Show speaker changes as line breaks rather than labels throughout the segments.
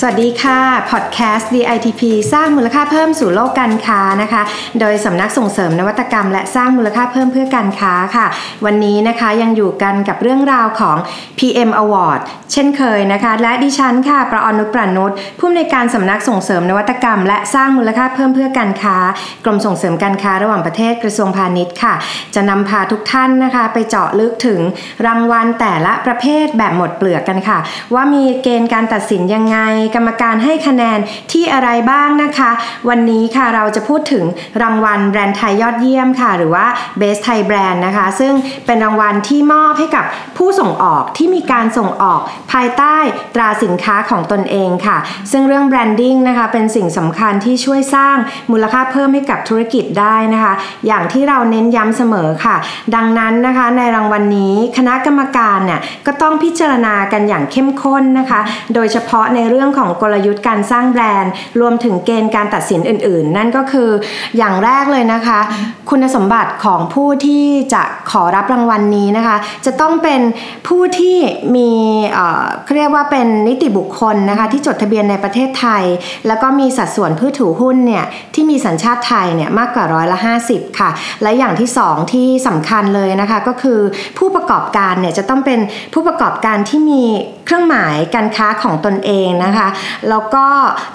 สวัสดีค่ะ พอดแคสต์ DITP สร้างมูลค่าเพิ่มสู่โลกการค้านะคะ โดยสำนักส่งเสริมนวัตกรรม และสร้างมูลค่าเพิ่มเพื่อการค้าค่ะ วันนี้นะคะยังอยู่กันกับเรื่องราวของ PM Award เช่นเคยนะคะ และดิฉันค่ะ ประอนุชประนุชผู้อำนวยการสำนักส่งเสริมนวัตกรรม และสร้างมูลค่าเพิ่มเพื่อการค้า กรมส่งเสริมการค้าระหว่างประเทศกระทรวงพาณิชย์ค่ะ จะนำพาทุกท่านนะคะ ไปเจาะลึกถึงรางวัลแต่ละประเภทแบบหมดเปลือกกันค่ะ ว่ามีเกณฑ์การตัดสินยังไงกรรมการให้คะแนนที่อะไรบ้างนะคะ วันนี้ค่ะเราจะพูดถึงรางวัลแบรนด์ไทยยอดเยี่ยมค่ะ หรือว่า Best Thai Brand นะคะ ซึ่งเป็นรางวัลที่มอบให้กับผู้ส่งออกที่มีการส่งออกภายใต้ตราสินค้าของตนเองค่ะ ซึ่งเรื่อง branding นะคะเป็นสิ่งสำคัญที่ช่วยสร้างมูลค่าเพิ่มให้กับธุรกิจได้นะคะ อย่างที่เราเน้นย้ำเสมอค่ะ ดังนั้นนะคะในรางวัลนี้คณะกรรมการเนี่ยก็ต้องพิจารณากันอย่างเข้มข้นนะคะ โดยเฉพาะในเรื่องของกลยุทธ์การสร้างแบรนด์ รวมถึงเกณฑ์การตัดสินอื่น ๆ นั่นก็คืออย่างแรกเลยนะคะ คุณสมบัติของผู้ที่จะขอรับรางวัลนนี้นะคะ จะต้องเป็นผู้ที่มีเอ่อเขาเรียกว่าเป็นนิติบุคคลนะคะที่จดทะเบียนในประเทศไทย แล้วก็มีสัดส่วนผู้ถือหุ้นเนี่ยที่มีสัญชาติไทยเนี่ยมากกว่าร้อยละ 50 ค่ะ และอย่างที่สองที่สำคัญเลยนะคะก็คือผู้ประกอบการเนี่ยจะต้องเป็นผู้ประกอบการที่มีเครื่องหมายการค้าของตนเองนะคะแล้วก็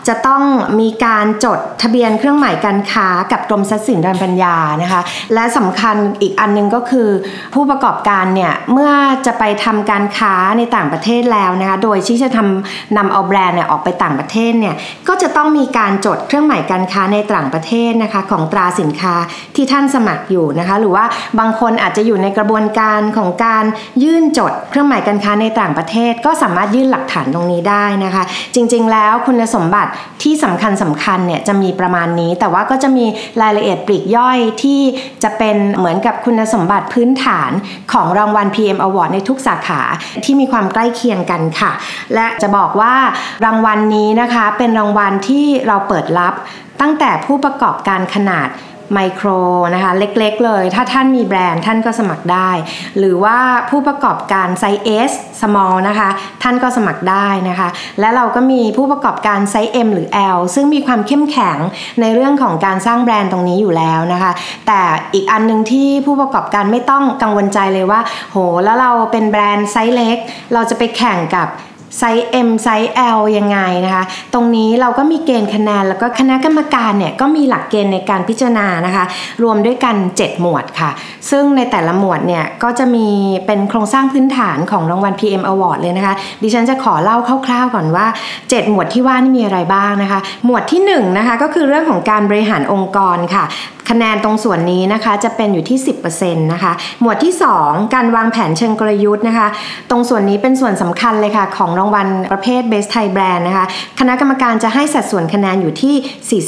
จะต้องมีการจดทะเบียนเครื่องหมายการค้ากับกรมทรัพย์สินทางปัญญานะคะและสำคัญอีกอันหนึงก็คือ ผู้ประกอบการเนี่ยเมื่อจะไปทำการค้าในต่างประเทศแล้วนะคะโดยที่จะทำนำเอาแบรนด์เนี่ยออกไปต่างประเทศเนี่ยก็จะต้องมีการจดเครื่องหมายการค้าในต่างประเทศนะคะของตราสินค้าที่ท่านสมัครอยู่นะคะหรือว่าบางคนอาจจะอยู่ในกระบวนการของการยื่นจดเครื่องหมายการค้าในต่างประเทศ ก็สามารถยื่นหลักฐานตรงนี้ได้นะคะ จริง ๆ แล้วคุณสมบัติที่สำคัญสำคัญเนี่ยจะมีประมาณนี้ แต่ว่าก็จะมีรายละเอียดปลีกย่อยที่จะเป็นเหมือนกับคุณสมบัติพื้นฐานของรางวัล PM Award ในทุกสาขาที่มีความใกล้เคียงกันค่ะ และจะบอกว่ารางวัลนนี้นะคะเป็นรางวัลที่เราเปิดรับตั้งแต่ผู้ประกอบการขนาด ไมโครนะคะเล็กๆเลย ถ้าท่านมีแบรนด์ท่านก็สมัครได้ หรือว่าผู้ประกอบการไซส์ S small นะคะ ท่านก็สมัครได้นะคะ และเราก็มีผู้ประกอบการไซส์ M หรือ L ซึ่งมีความเข้มแข็งในเรื่องของการสร้างแบรนด์ตรงนี้อยู่แล้วนะคะ แต่อีกอันหนึ่งที่ผู้ประกอบการไม่ต้องกังวลใจเลยว่า โห แล้วเราเป็นแบรนด์ไซส์เล็ก เราจะไปแข่งกับ ไซส์ M ไซส์ L ยังไงนะคะ ตรงนี้เราก็มีเกณฑ์คะแนน แล้วก็คณะกรรมการเนี่ยก็มีหลักเกณฑ์ในการพิจารณานะคะ รวมด้วยกัน 7 หมวดค่ะ ซึ่งในแต่ละหมวดเนี่ยก็จะมีเป็นโครงสร้างพื้นฐานของรางวัล PM Award เลยนะคะ ดิฉันจะขอเล่าคร่าวๆก่อนว่า 7 หมวดที่ว่านี่มีอะไรบ้างนะคะ หมวดที่1นะคะก็คือเรื่องของการบริหารองค์กรค่ะคะแนนตรงส่วนนี้นะคะจะเป็นอยู่ที่ 10%นะคะ หมวดที่ 2 การวางแผนเชิงกลยุทธ์นะคะ ตรงส่วนนี้เป็นส่วนสำคัญเลยค่ะของรางวัลประเภท Best Thai Brand นะคะ คณะกรรมการจะให้สัดส่วนคะแนนอยู่ที่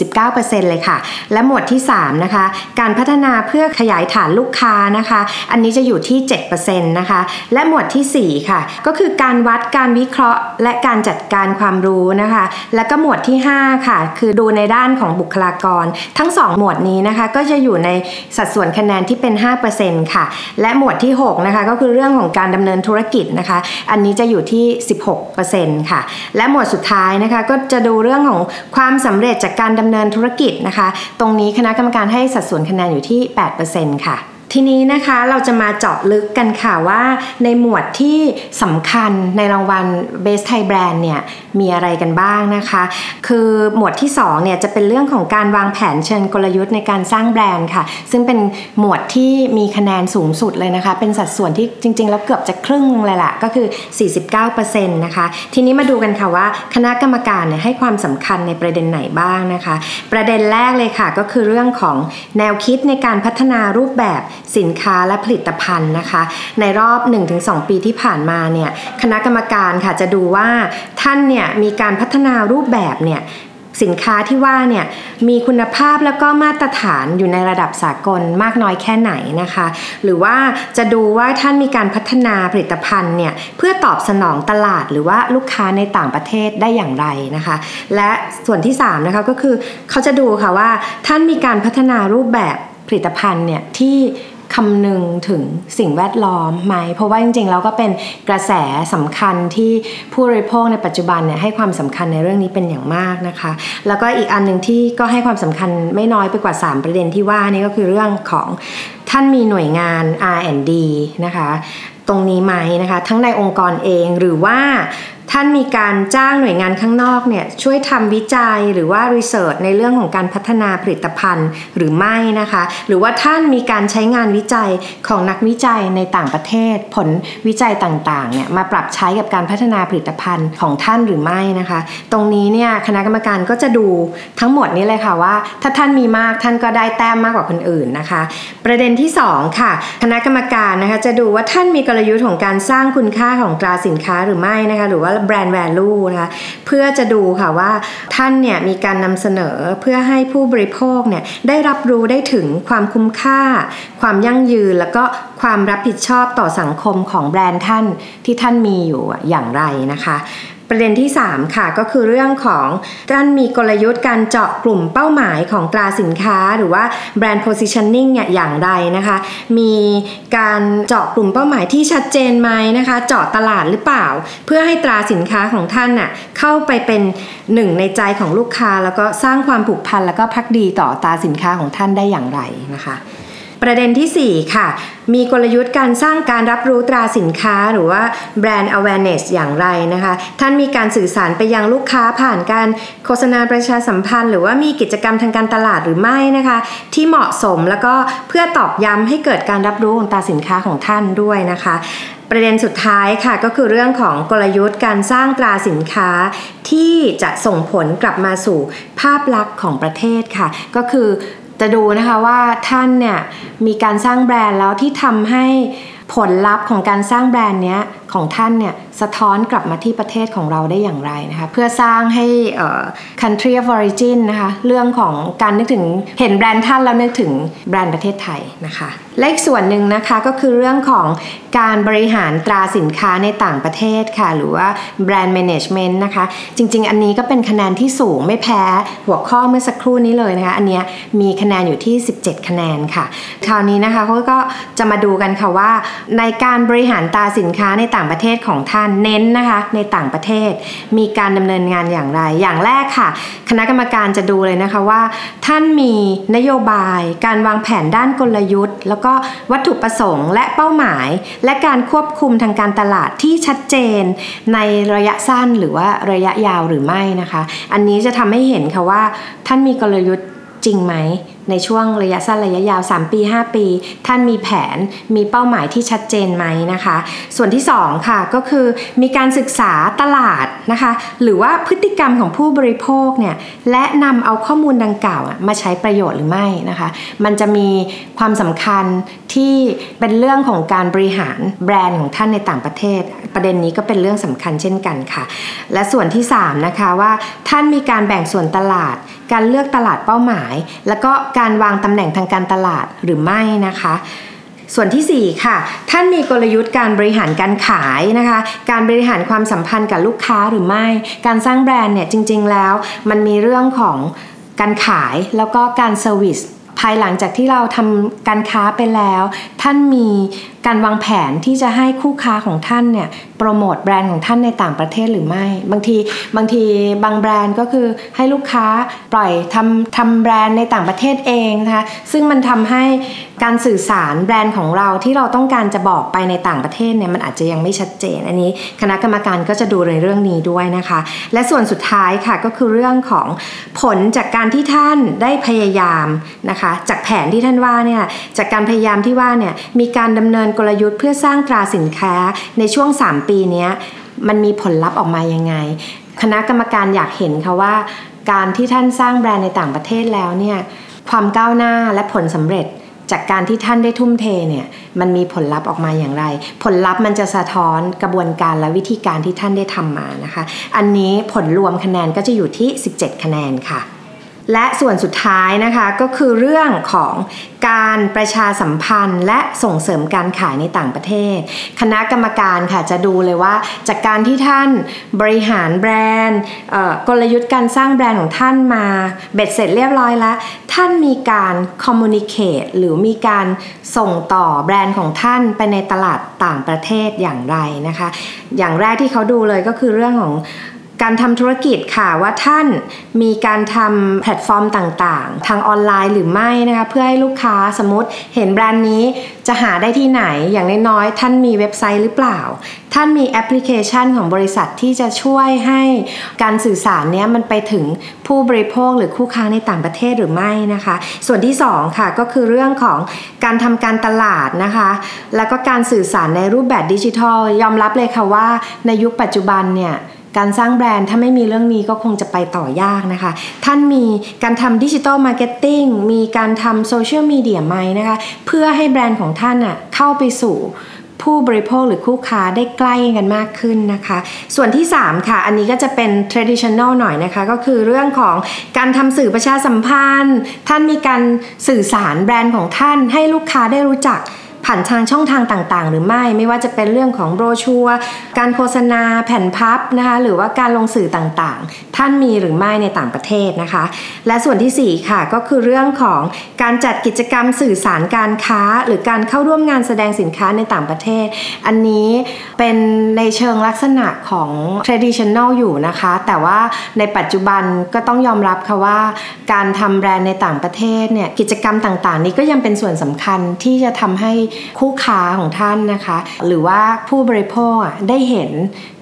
49%เลยค่ะ และหมวดที่ 3 นะคะ การพัฒนาเพื่อขยายฐานลูกค้านะคะ อันนี้จะอยู่ที่ 7%นะคะ และหมวดทีสี่ 4 ค่ะ ก็คือการวัดการวิเคราะห์ และการจัดการความรู้นะคะ และก็หมวดที่ 5 ค่ะ คือดูในด้านของบุคลากร ทั้ง 2 หมวดนี้นะคะก็จะอยู่ในสัดส่วนคะแนนที่เป็น 5%ค่ะ และหมวดที่ 6 นะคะ ก็คือเรื่องของการดำเนินธุรกิจนะคะ อันนี้จะอยู่ที่ 16ค่ะ และหมวดสุดท้ายนะคะก็จะดูเรื่องของความสำเร็จจากการดำเนินธุรกิจนะคะ ตรงนี้คณะกรรมการให้สัดส่วนคะแนนอยู่ที่ 8%ค่ะ ทีนี้นะคะเราจะมาเจาะลึกกันค่ะว่า ในหมวดที่สำคัญในรางวัล Best Thai Brand เนี่ยมีอะไรกันบ้างนะคะ คือหมวดที่2เนี่ยจะเป็นเรื่องของการวางแผนเชิงกลยุทธ์ในการสร้างแบรนด์ค่ะ ซึ่งเป็นหมวดที่มีคะแนนสูงสุดเลยนะคะ เป็นสัดส่วนที่จริง ๆ แล้วเกือบจะครึ่งเลยล่ะก็คือ 49%นะคะทีนี้มาดูกันค่ะว่า คณะกรรมการเนี่ยให้ความสำคัญในประเด็นไหนบ้างนะคะ ประเด็นแรกเลยค่ะก็คือเรื่องของแนวคิดในการพัฒนารูปแบบสินค้าและผลิตภัณฑ์นะคะ ในรอบ 1-2 ปีที่ผ่านมาเนี่ยคณะกรรมการค่ะจะดูว่าท่านเนี่ยมีการพัฒนารูปแบบเนี่ยสินค้าที่ว่าเนี่ยมีคุณภาพแล้วก็มาตรฐานอยู่ในระดับสากลมากน้อยแค่ไหนนะคะ หรือว่าจะดูว่าท่านมีการพัฒนาผลิตภัณฑ์เนี่ยเพื่อตอบสนองตลาดหรือว่าลูกค้าในต่างประเทศได้อย่างไรนะคะ และส่วนที่3นะคะก็คือเขาจะดูค่ะว่าท่านมีการพัฒนารูปแบบผลิตภัณฑ์เนี่ยที่ คำนึงถึงสิ่งแวดล้อมไหม เพราะว่าจริงๆ แล้วก็เป็นกระแสสำคัญที่ผู้บริโภคในปัจจุบันเนี่ยให้ความสำคัญในเรื่องนี้เป็นอย่างมากนะคะ แล้วก็อีกอันหนึ่งที่ก็ให้ความสำคัญไม่น้อยไปกว่า 3 ประเด็นที่ว่านี่ก็คือเรื่องของท่านมีหน่วยงาน R&D นะคะ ตรงนี้ไหมนะคะ ทั้งในองค์กรเองหรือว่า ท่านมีการจ้างหน่วยงานข้างนอกเนี่ยช่วยทำวิจัยหรือว่ารีเสิร์ชในเรื่องของการพัฒนาผลิตภัณฑ์หรือไม่นะคะ หรือว่าท่านมีการใช้งานวิจัยของนักวิจัยในต่างประเทศ ผลวิจัยต่างๆเนี่ยมาปรับใช้กับการพัฒนาผลิตภัณฑ์ของท่านหรือไม่นะคะ ตรงนี้เนี่ยคณะกรรมการก็จะดูทั้งหมดนี้เลยค่ะว่า ถ้าท่านมีมากท่านก็ได้แต้มมากกว่าคนอื่นนะคะ ประเด็นที่ 2 ค่ะ คณะกรรมการนะคะจะดูว่าท่านมีกลยุทธ์ของการสร้างคุณค่าของตราสินค้าหรือไม่นะคะหรือว่าแบรนด์ value นะคะเพื่อจะดูค่ะว่าท่านเนี่ยมีการนำเสนอเพื่อให้ผู้บริโภคเนี่ยได้รับรู้ได้ถึงความคุ้มค่า ความยั่งยืน แล้วก็ความรับผิดชอบต่อสังคมของแบรนด์ท่านที่ท่านมีอยู่อย่างไรนะคะ ประเด็นที่ 3 ค่ะก็คือเรื่องของการมีกลยุทธ์การเจาะกลุ่มเป้าหมายของตราสินค้า หรือว่าแบรนด์ positioning เนี่ยอย่างไรนะคะ มีการเจาะกลุ่มเป้าหมายที่ชัดเจนไหมนะคะ เจาะตลาดหรือเปล่า เพื่อให้ตราสินค้าของท่านน่ะเข้าไปเป็นหนึ่งในใจของลูกค้า แล้วก็สร้างความผูกพันแล้วก็พักดีต่อตราสินค้าของท่านได้อย่างไรนะคะ ประเด็นที่ 4 ค่ะ มีกลยุทธ์การสร้างการรับรู้ตราสินค้าหรือว่าแบรนด์ awareness อย่างไรนะคะ ท่านมีการสื่อสารไปยังลูกค้าผ่านการโฆษณาประชาสัมพันธ์ หรือว่ามีกิจกรรมทางการตลาดหรือไม่นะคะ ที่เหมาะสมแล้วก็เพื่อตอกย้ำให้เกิดการรับรู้ของตราสินค้าของท่านด้วยนะคะประเด็นสุดท้ายค่ะก็คือเรื่องของกลยุทธ์การสร้างตราสินค้าที่จะส่งผลกลับมาสู่ภาพลักษณ์ของประเทศค่ะ ก็คือ จะดูนะคะว่าท่านเนี่ยมีการสร้างแบรนด์แล้วที่ทำให้ผลลัพธ์ของการสร้างแบรนด์เนี้ยของท่านเนี่ยสะท้อนกลับมาที่ประเทศของเราได้อย่างไรนะคะเพื่อสร้างให้ country of origin นะคะเรื่องของการนึกถึงเห็นแบรนด์ท่านแล้วนึกถึงแบรนด์ประเทศไทยนะคะและอีกส่วนหนึ่งนะคะก็คือเรื่องของการบริหารตราสินค้าในต่างประเทศค่ะ หรือว่าแบรนด์ management นะคะ จริง ๆ อันนี้ก็เป็นคะแนนที่สูงไม่แพ้หัวข้อเมื่อสักครู่นี้เลยนะคะ อันนี้มีคะแนนอยู่ที่ 17 คะแนนค่ะ คราวนี้นะคะเขาก็จะมาดูกันค่ะว่า ในการบริหารตราสินค้าในต่างประเทศของท่านเน้นนะคะในต่างประเทศ มีการดำเนินงานอย่างไร อย่างแรกค่ะ คณะกรรมการจะดูเลยนะคะว่า ท่านมีนโยบาย การวางแผนด้านกลยุทธ์ แล้วก็วัตถุประสงค์ และเป้าหมาย และการควบคุมทางการตลาดที่ชัดเจน ในระยะสั้นหรือว่าระยะยาวหรือไม่นะคะ อันนี้จะทำให้เห็นค่ะว่าท่านมีกลยุทธ์จริงไหม ในช่วงระยะสั้นระยะยาว 3 ปี 5 ปี ท่านมีแผนมีเป้าหมายที่ชัดเจนไหมนะคะ ส่วนที่2ค่ะก็คือมีการศึกษาตลาดนะคะ หรือว่าพฤติกรรมของผู้บริโภคเนี่ยและนำเอาข้อมูลดังกล่าวมาใช้ประโยชน์หรือไม่นะคะ มันจะมีความสำคัญที่เป็นเรื่องของการบริหารแบรนด์ของท่านในต่างประเทศ ประเด็นนี้ก็เป็นเรื่องสำคัญเช่นกันค่ะ และส่วนที่3นะคะว่าท่านมีการแบ่งส่วนตลาด การเลือกตลาดเป้าหมาย แล้วก็การวางตำแหน่งทางการตลาดหรือไม่นะคะ ส่วนที่ 4 ค่ะ ท่านมีกลยุทธ์การบริหารการขายนะคะ การบริหารความสัมพันธ์กับลูกค้าหรือไม่ การสร้างแบรนด์เนี่ยจริง ๆ แล้ว มันมีเรื่องของการขายแล้วก็การ service ภายหลังจากที่เราทำการค้าไปแล้ว ท่านมี การวางแผนที่จะให้คู่ค้าของท่านเนี่ยโปรโมทแบรนด์ของท่านในต่างประเทศหรือไม่ บางทีบางทีบางแบรนด์ก็คือให้ลูกค้าปล่อยทำทำแบรนด์ในต่างประเทศเองนะคะซึ่งมันทำให้การสื่อสารแบรนด์ของเราที่เราต้องการจะบอกไปในต่างประเทศเนี่ยมันอาจจะยังไม่ชัดเจน อันนี้คณะกรรมการก็จะดูในเรื่องนี้ด้วยนะคะ และส่วนสุดท้ายค่ะก็คือเรื่องของผลจากการที่ท่านได้พยายามนะคะจากแผนที่ท่านว่าเนี่ยจากการพยายามที่ว่าเนี่ยมีการดำเนินกลยุทธ์เพื่อสร้างตราสินค้าในช่วง 3 ปีนี้มันมีผลลัพธ์ออกมายังไง คณะกรรมการอยากเห็นค่ะว่า การที่ท่านสร้างแบรนด์ในต่างประเทศแล้วเนี่ยความก้าวหน้าและผลสำเร็จจากการที่ท่านได้ทุ่มเทเนี่ยมันมีผลลัพธ์ออกมาอย่างไร ผลลัพธ์มันจะสะท้อนกระบวนการและวิธีการที่ท่านได้ทำมานะคะ อันนี้ผลรวมคะแนนก็จะอยู่ที่ 17 คะแนนค่ะ และส่วนสุดท้ายนะคะก็คือเรื่องของการประชาสัมพันธ์ และส่งเสริมการขายในต่างประเทศ คณะกรรมการค่ะจะดูเลยว่า จากการที่ท่านบริหารแบรนด์กลยุทธ์การสร้างแบรนด์ของท่านมาเบ็ดเสร็จเรียบร้อยแล้ว ท่านมีการ communicate หรือมีการส่งต่อแบรนด์ของท่านไปในตลาดต่างประเทศอย่างไรนะคะ อย่างแรกที่เขาดูเลยก็คือเรื่องของ การทำธุรกิจค่ะว่าท่านมีการทำแพลตฟอร์มต่างๆ ทางออนไลน์หรือไม่นะคะเพื่อให้ลูกค้าสมมติเห็นแบรนด์นี้จะหาได้ที่ไหนอย่างน้อยๆท่านมีเว็บไซต์หรือเปล่า ท่านมีแอปพลิเคชันของบริษัทที่จะช่วยให้การสื่อสารเนี้ยมันไปถึงผู้บริโภคหรือคู่ค้าในต่างประเทศหรือไม่นะคะ ส่วนที่2ค่ะก็คือเรื่องของการทำการตลาดนะคะ แล้วก็การสื่อสารในรูปแบบดิจิทัล ยอมรับเลยค่ะว่าในยุคปัจจุบันเนี่ย การสร้างแบรนด์ถ้าไม่มีเรื่องนี้ก็คงจะไปต่อยากนะคะ ท่านมีการทำ digital marketing มีการทำโซเชียลมีเดียไหมนะคะ เพื่อให้แบรนด์ของท่านอะเข้าไปสู่ผู้บริโภคหรือคู่ค้าได้ใกล้กันมากขึ้นนะคะ ส่วนที่ 3 ค่ะ อันนี้ก็จะเป็น traditional หน่อยนะคะ ก็คือเรื่องของการทำสื่อประชาสัมพันธ์ ท่านมีการสื่อสารแบรนด์ของท่านให้ลูกค้าได้รู้จัก ผ่านทางช่องทางต่างๆ หรือไม่ไม่ว่าจะเป็นเรื่องของโบรชัวร์การโฆษณาแผ่นพับนะคะหรือว่าการลงสื่อต่างๆ ท่านมีหรือไม่ในต่างประเทศนะคะ และส่วนที่ 4 ค่ะก็คือเรื่องของการจัดกิจกรรมสื่อสารการค้า หรือการเข้าร่วมงานแสดงสินค้าในต่างประเทศ อันนี้เป็นในเชิงลักษณะของ traditional อยู่นะคะ แต่ว่าในปัจจุบันก็ต้องยอมรับค่ะว่า การทำแบรนด์ในต่างประเทศเนี่ยกิจกรรมต่างๆ นี้ก็ยังเป็นส่วนสำคัญที่จะทำให้คู่ค้าของท่านนะคะ หรือว่าผู้บริโภคได้เห็น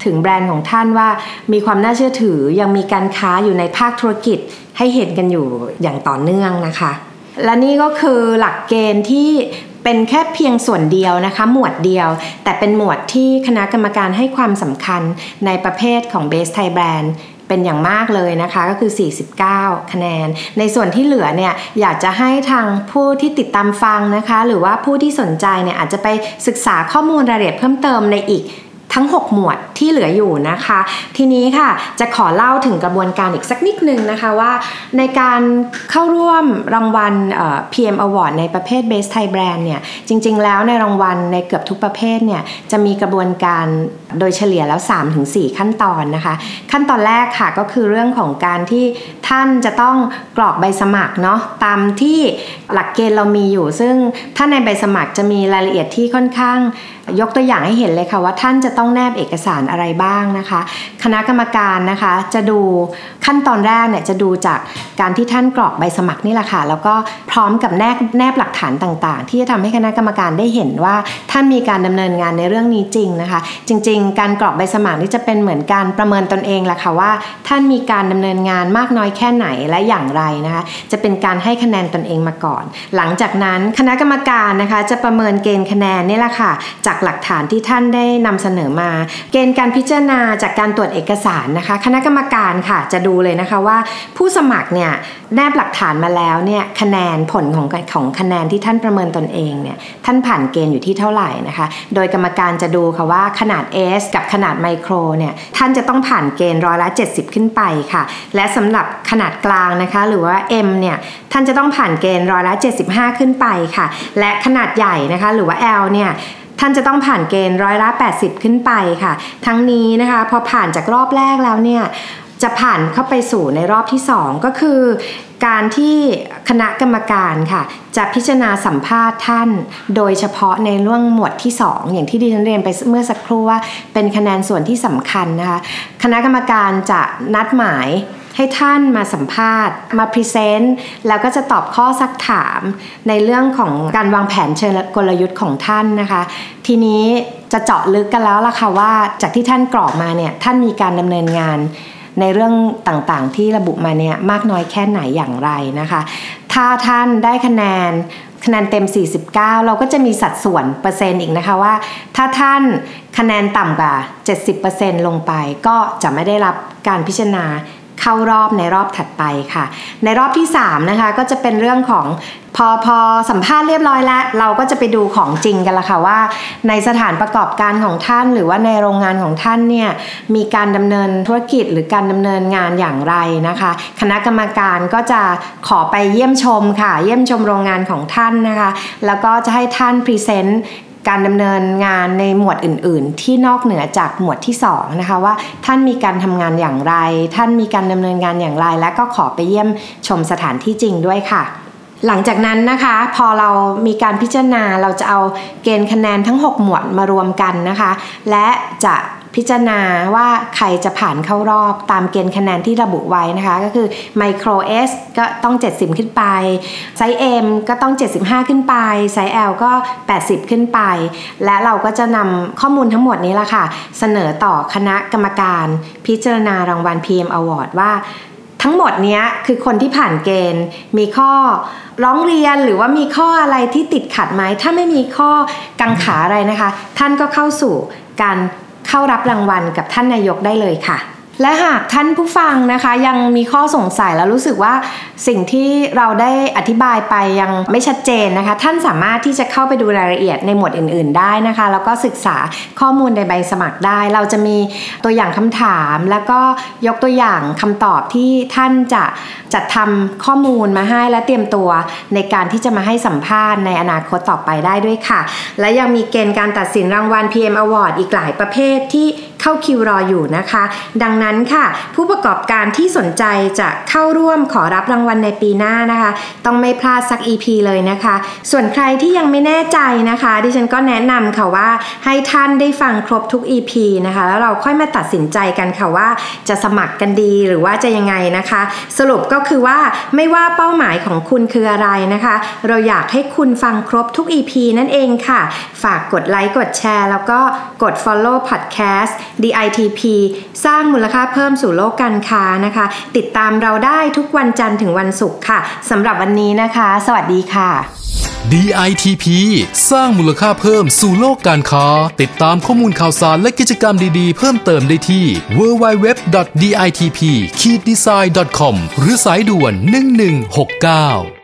ถึงแบรนด์ของท่านว่ามีความน่าเชื่อถือยังมีการค้าอยู่ในภาคธุรกิจให้เห็นกันอยู่อย่างต่อเนื่องนะคะ และนี่ก็คือหลักเกณฑ์ที่เป็นแค่เพียงส่วนเดียวนะคะ หมวดเดียว แต่เป็นหมวดที่คณะกรรมการให้ความสำคัญในประเภทของ Base Thai Brand เป็นอย่างมากเลยนะคะก็คือ 49 คะแนน ในส่วนที่เหลือเนี่ยอยากจะให้ทางผู้ที่ติดตามฟังนะคะ หรือว่าผู้ที่สนใจเนี่ยอาจจะไปศึกษาข้อมูลรายละเอียดเพิ่มเติมในอีก ทั้ง 6 หมวดที่เหลืออยู่นะคะ ทีนี้ค่ะจะขอเล่าถึงกระบวนการอีกสักนิดนึงนะคะว่าในการเข้าร่วมรางวัล PM Award ในประเภท Best Thai Brand เนี่ยจริง ๆ แล้วในรางวัลในเกือบทุกประเภทเนี่ยจะมีกระบวนการโดยเฉลี่ยแล้ว 3-4 ขั้นตอนนะคะ ขั้นตอนแรกค่ะก็คือเรื่องของการที่ท่านจะต้องกรอกใบสมัครเนาะตามที่หลักเกณฑ์เรามีอยู่ ซึ่งถ้าในใบสมัครจะมีรายละเอียดที่ค่อนข้าง ยกตัวอย่างให้เห็นเลยค่ะว่าท่านจะต้องแนบเอกสารอะไรบ้างนะคะ คณะกรรมการนะคะจะดูขั้นตอนแรกเนี่ยจะดูจากการที่ท่านกรอกใบสมัครนี่แหละค่ะ แล้วก็พร้อมกับแนบแนบหลักฐานต่างๆ ที่จะทำให้คณะกรรมการได้เห็นว่าท่านมีการดำเนินงานในเรื่องนี้จริงนะคะ จริง ๆ การกรอกใบสมัครนี่จะเป็นเหมือนการประเมินตนเองแหละค่ะว่า ท่านมีการดำเนินงานมากน้อยแค่ไหนและอย่างไรนะคะ จะเป็นการให้คะแนนตนเองมาก่อน หลังจากนั้นคณะกรรมการนะคะจะประเมินเกณฑ์คะแนนนี่แหละค่ะจากหลักฐานที่ท่านได้นำเสนอมา เกณฑ์การพิจารณาจากการตรวจเอกสารนะคะ คณะกรรมการค่ะจะดูเลยนะคะว่า ผู้สมัครเนี่ยแนบหลักฐานมาแล้วเนี่ยคะแนนผลของของคะแนนที่ท่านประเมินตนเองเนี่ยท่านผ่านเกณฑ์อยู่ที่เท่าไหร่นะคะ โดยกรรมการจะดูค่ะว่าขนาด S กับขนาดไมโครเนี่ยท่านจะต้องผ่านเกณฑ์ร้อยละ 70 ขึ้นไปค่ะ และสำหรับขนาดกลางนะคะหรือว่า M เนี่ยท่านจะต้องผ่านเกณฑ์ร้อยละ 75 ขึ้นไปค่ะ และขนาดใหญ่นะคะหรือว่า L เนี่ย ท่านจะต้องผ่านเกณฑ์ร้อยละ 80 ขึ้นไปค่ะ ทั้งนี้นะคะพอผ่านจากรอบแรกแล้วเนี่ยจะผ่านเข้าไปสู่ในรอบที่ 2 ก็คือ การที่คณะกรรมการค่ะ จะพิจารณาสัมภาษณ์ท่าน โดยเฉพาะในเรื่องหมวดที่ 2 อย่างที่ดิฉันเรียนไปเมื่อสักครู่ว่า เป็นคะแนนส่วนที่สำคัญนะคะ คณะกรรมการจะนัดหมาย ให้ท่านมาสัมภาษณ์ มา present แล้วก็จะตอบข้อซักถามในเรื่องของการวางแผนเชิงกลยุทธ์ของท่านนะคะ ทีนี้จะเจาะลึกกันแล้วล่ะค่ะว่าจากที่ท่านกรอกมาเนี่ยท่านมีการดำเนินงานในเรื่องต่างๆ ที่ระบุมาเนี่ยมากน้อยแค่ไหนอย่างไรนะคะ ถ้าท่านได้คะแนนคะแนนเต็ม 49 เราก็จะมีสัดส่วนเปอร์เซ็นต์อีกนะคะว่า ถ้าท่านคะแนนต่ำกว่า 70%ลงไป ก็จะไม่ได้รับการพิจารณา เข้ารอบในรอบถัดไปค่ะ ในรอบที่3นะคะก็จะเป็นเรื่องของพอพอสัมภาษณ์เรียบร้อยแล้ว เราก็จะไปดูของจริงกันละค่ะว่า ในสถานประกอบการของท่าน หรือว่าในโรงงานของท่านเนี่ยมีการดำเนินธุรกิจหรือการดำเนินงานอย่างไรนะคะ คณะกรรมการก็จะขอไปเยี่ยมชมค่ะ เยี่ยมชมโรงงานของท่านนะคะ แล้วก็จะให้ท่านพรีเซนต์ การดำเนินงานในหมวดอื่น ๆ ที่นอกเหนือจากหมวดที่2นะคะว่าท่านมีการทำงานอย่างไร ท่านมีการดำเนินงานอย่างไร และก็ขอไปเยี่ยมชมสถานที่จริงด้วยค่ะ หลังจากนั้นนะคะพอเรามีการพิจารณาเราจะเอาเกณฑ์คะแนนทั้ง 6 หมวดมารวมกันนะคะ และจะ พิจารณาว่าใครจะผ่านเข้ารอบตามเกณฑ์คะแนนที่ระบุไว้นะคะ ก็คือ Micro S ก็ต้อง 70 ขึ้นไปไซส์ M ก็ต้อง 75 ขึ้นไปไซส์ L ก็ 80 ขึ้นไป และเราก็จะนำข้อมูลทั้งหมดนี้ละค่ะ เสนอต่อคณะกรรมการพิจารณารางวัล PM Award ว่าทั้งหมดนี้คือคนที่ผ่านเกณฑ์ มีข้อร้องเรียนหรือว่ามีข้ออะไรที่ติดขัดไหม ถ้าไม่มีข้อกังขาอะไรนะคะ ท่านก็เข้าสู่การ เข้ารับรางวัลกับท่านนายกได้เลยค่ะ และหากท่านผู้ฟังนะคะยังมีข้อสงสัยแล้วรู้สึกว่าสิ่งที่เราได้อธิบายไปยังไม่ชัดเจนนะคะ ท่านสามารถที่จะเข้าไปดูรายละเอียดในหมวดอื่น ๆ ได้นะคะ แล้วก็ศึกษาข้อมูลในใบสมัครได้ เราจะมีตัวอย่างคำถาม แล้วก็ยกตัวอย่างคำตอบที่ท่านจะจัดทำข้อมูลมาให้และเตรียมตัวในการที่จะมาให้สัมภาษณ์ในอนาคตต่อไปได้ด้วยค่ะ และยังมีเกณฑ์การตัดสินรางวัล PM Award อีกหลายประเภทที่เข้าคิวรออยู่นะคะ ดังนั้นค่ะ ผู้ประกอบการที่สนใจจะเข้าร่วมขอรับรางวัลในปีหน้านะคะ ต้องไม่พลาดสัก EP เลยนะคะ ส่วนใครที่ยังไม่แน่ใจนะคะ ดิฉันก็แนะนำค่ะว่าให้ท่านได้ฟังครบทุก EP นะคะ แล้วเราค่อยมาตัดสินใจกันค่ะว่า จะสมัครกันดีหรือว่าจะยังไงนะคะ สรุปก็คือว่าไม่ว่าเป้าหมายของคุณคืออะไรนะคะ เราอยากให้คุณฟังครบทุก EP นั่นเองค่ะ ฝากกดไลค์กดแชร์ แล้วก็กด follow podcast DITP สร้างมูลค่าเพิ่มสู่โลกการค้านะคะ ติดตามเราได้ทุกวันจันทร์ถึงวันศุกร์ค่ะสำหรับวันนี้นะคะ สวัสดีค่ะ
DITP สร้างมูลค่าเพิ่มสู่โลกการค้า ติดตามข้อมูลข่าวสารและกิจกรรมดีๆ เพิ่มเติมได้ที่ www.ditp-design.com หรือสายด่วน 1169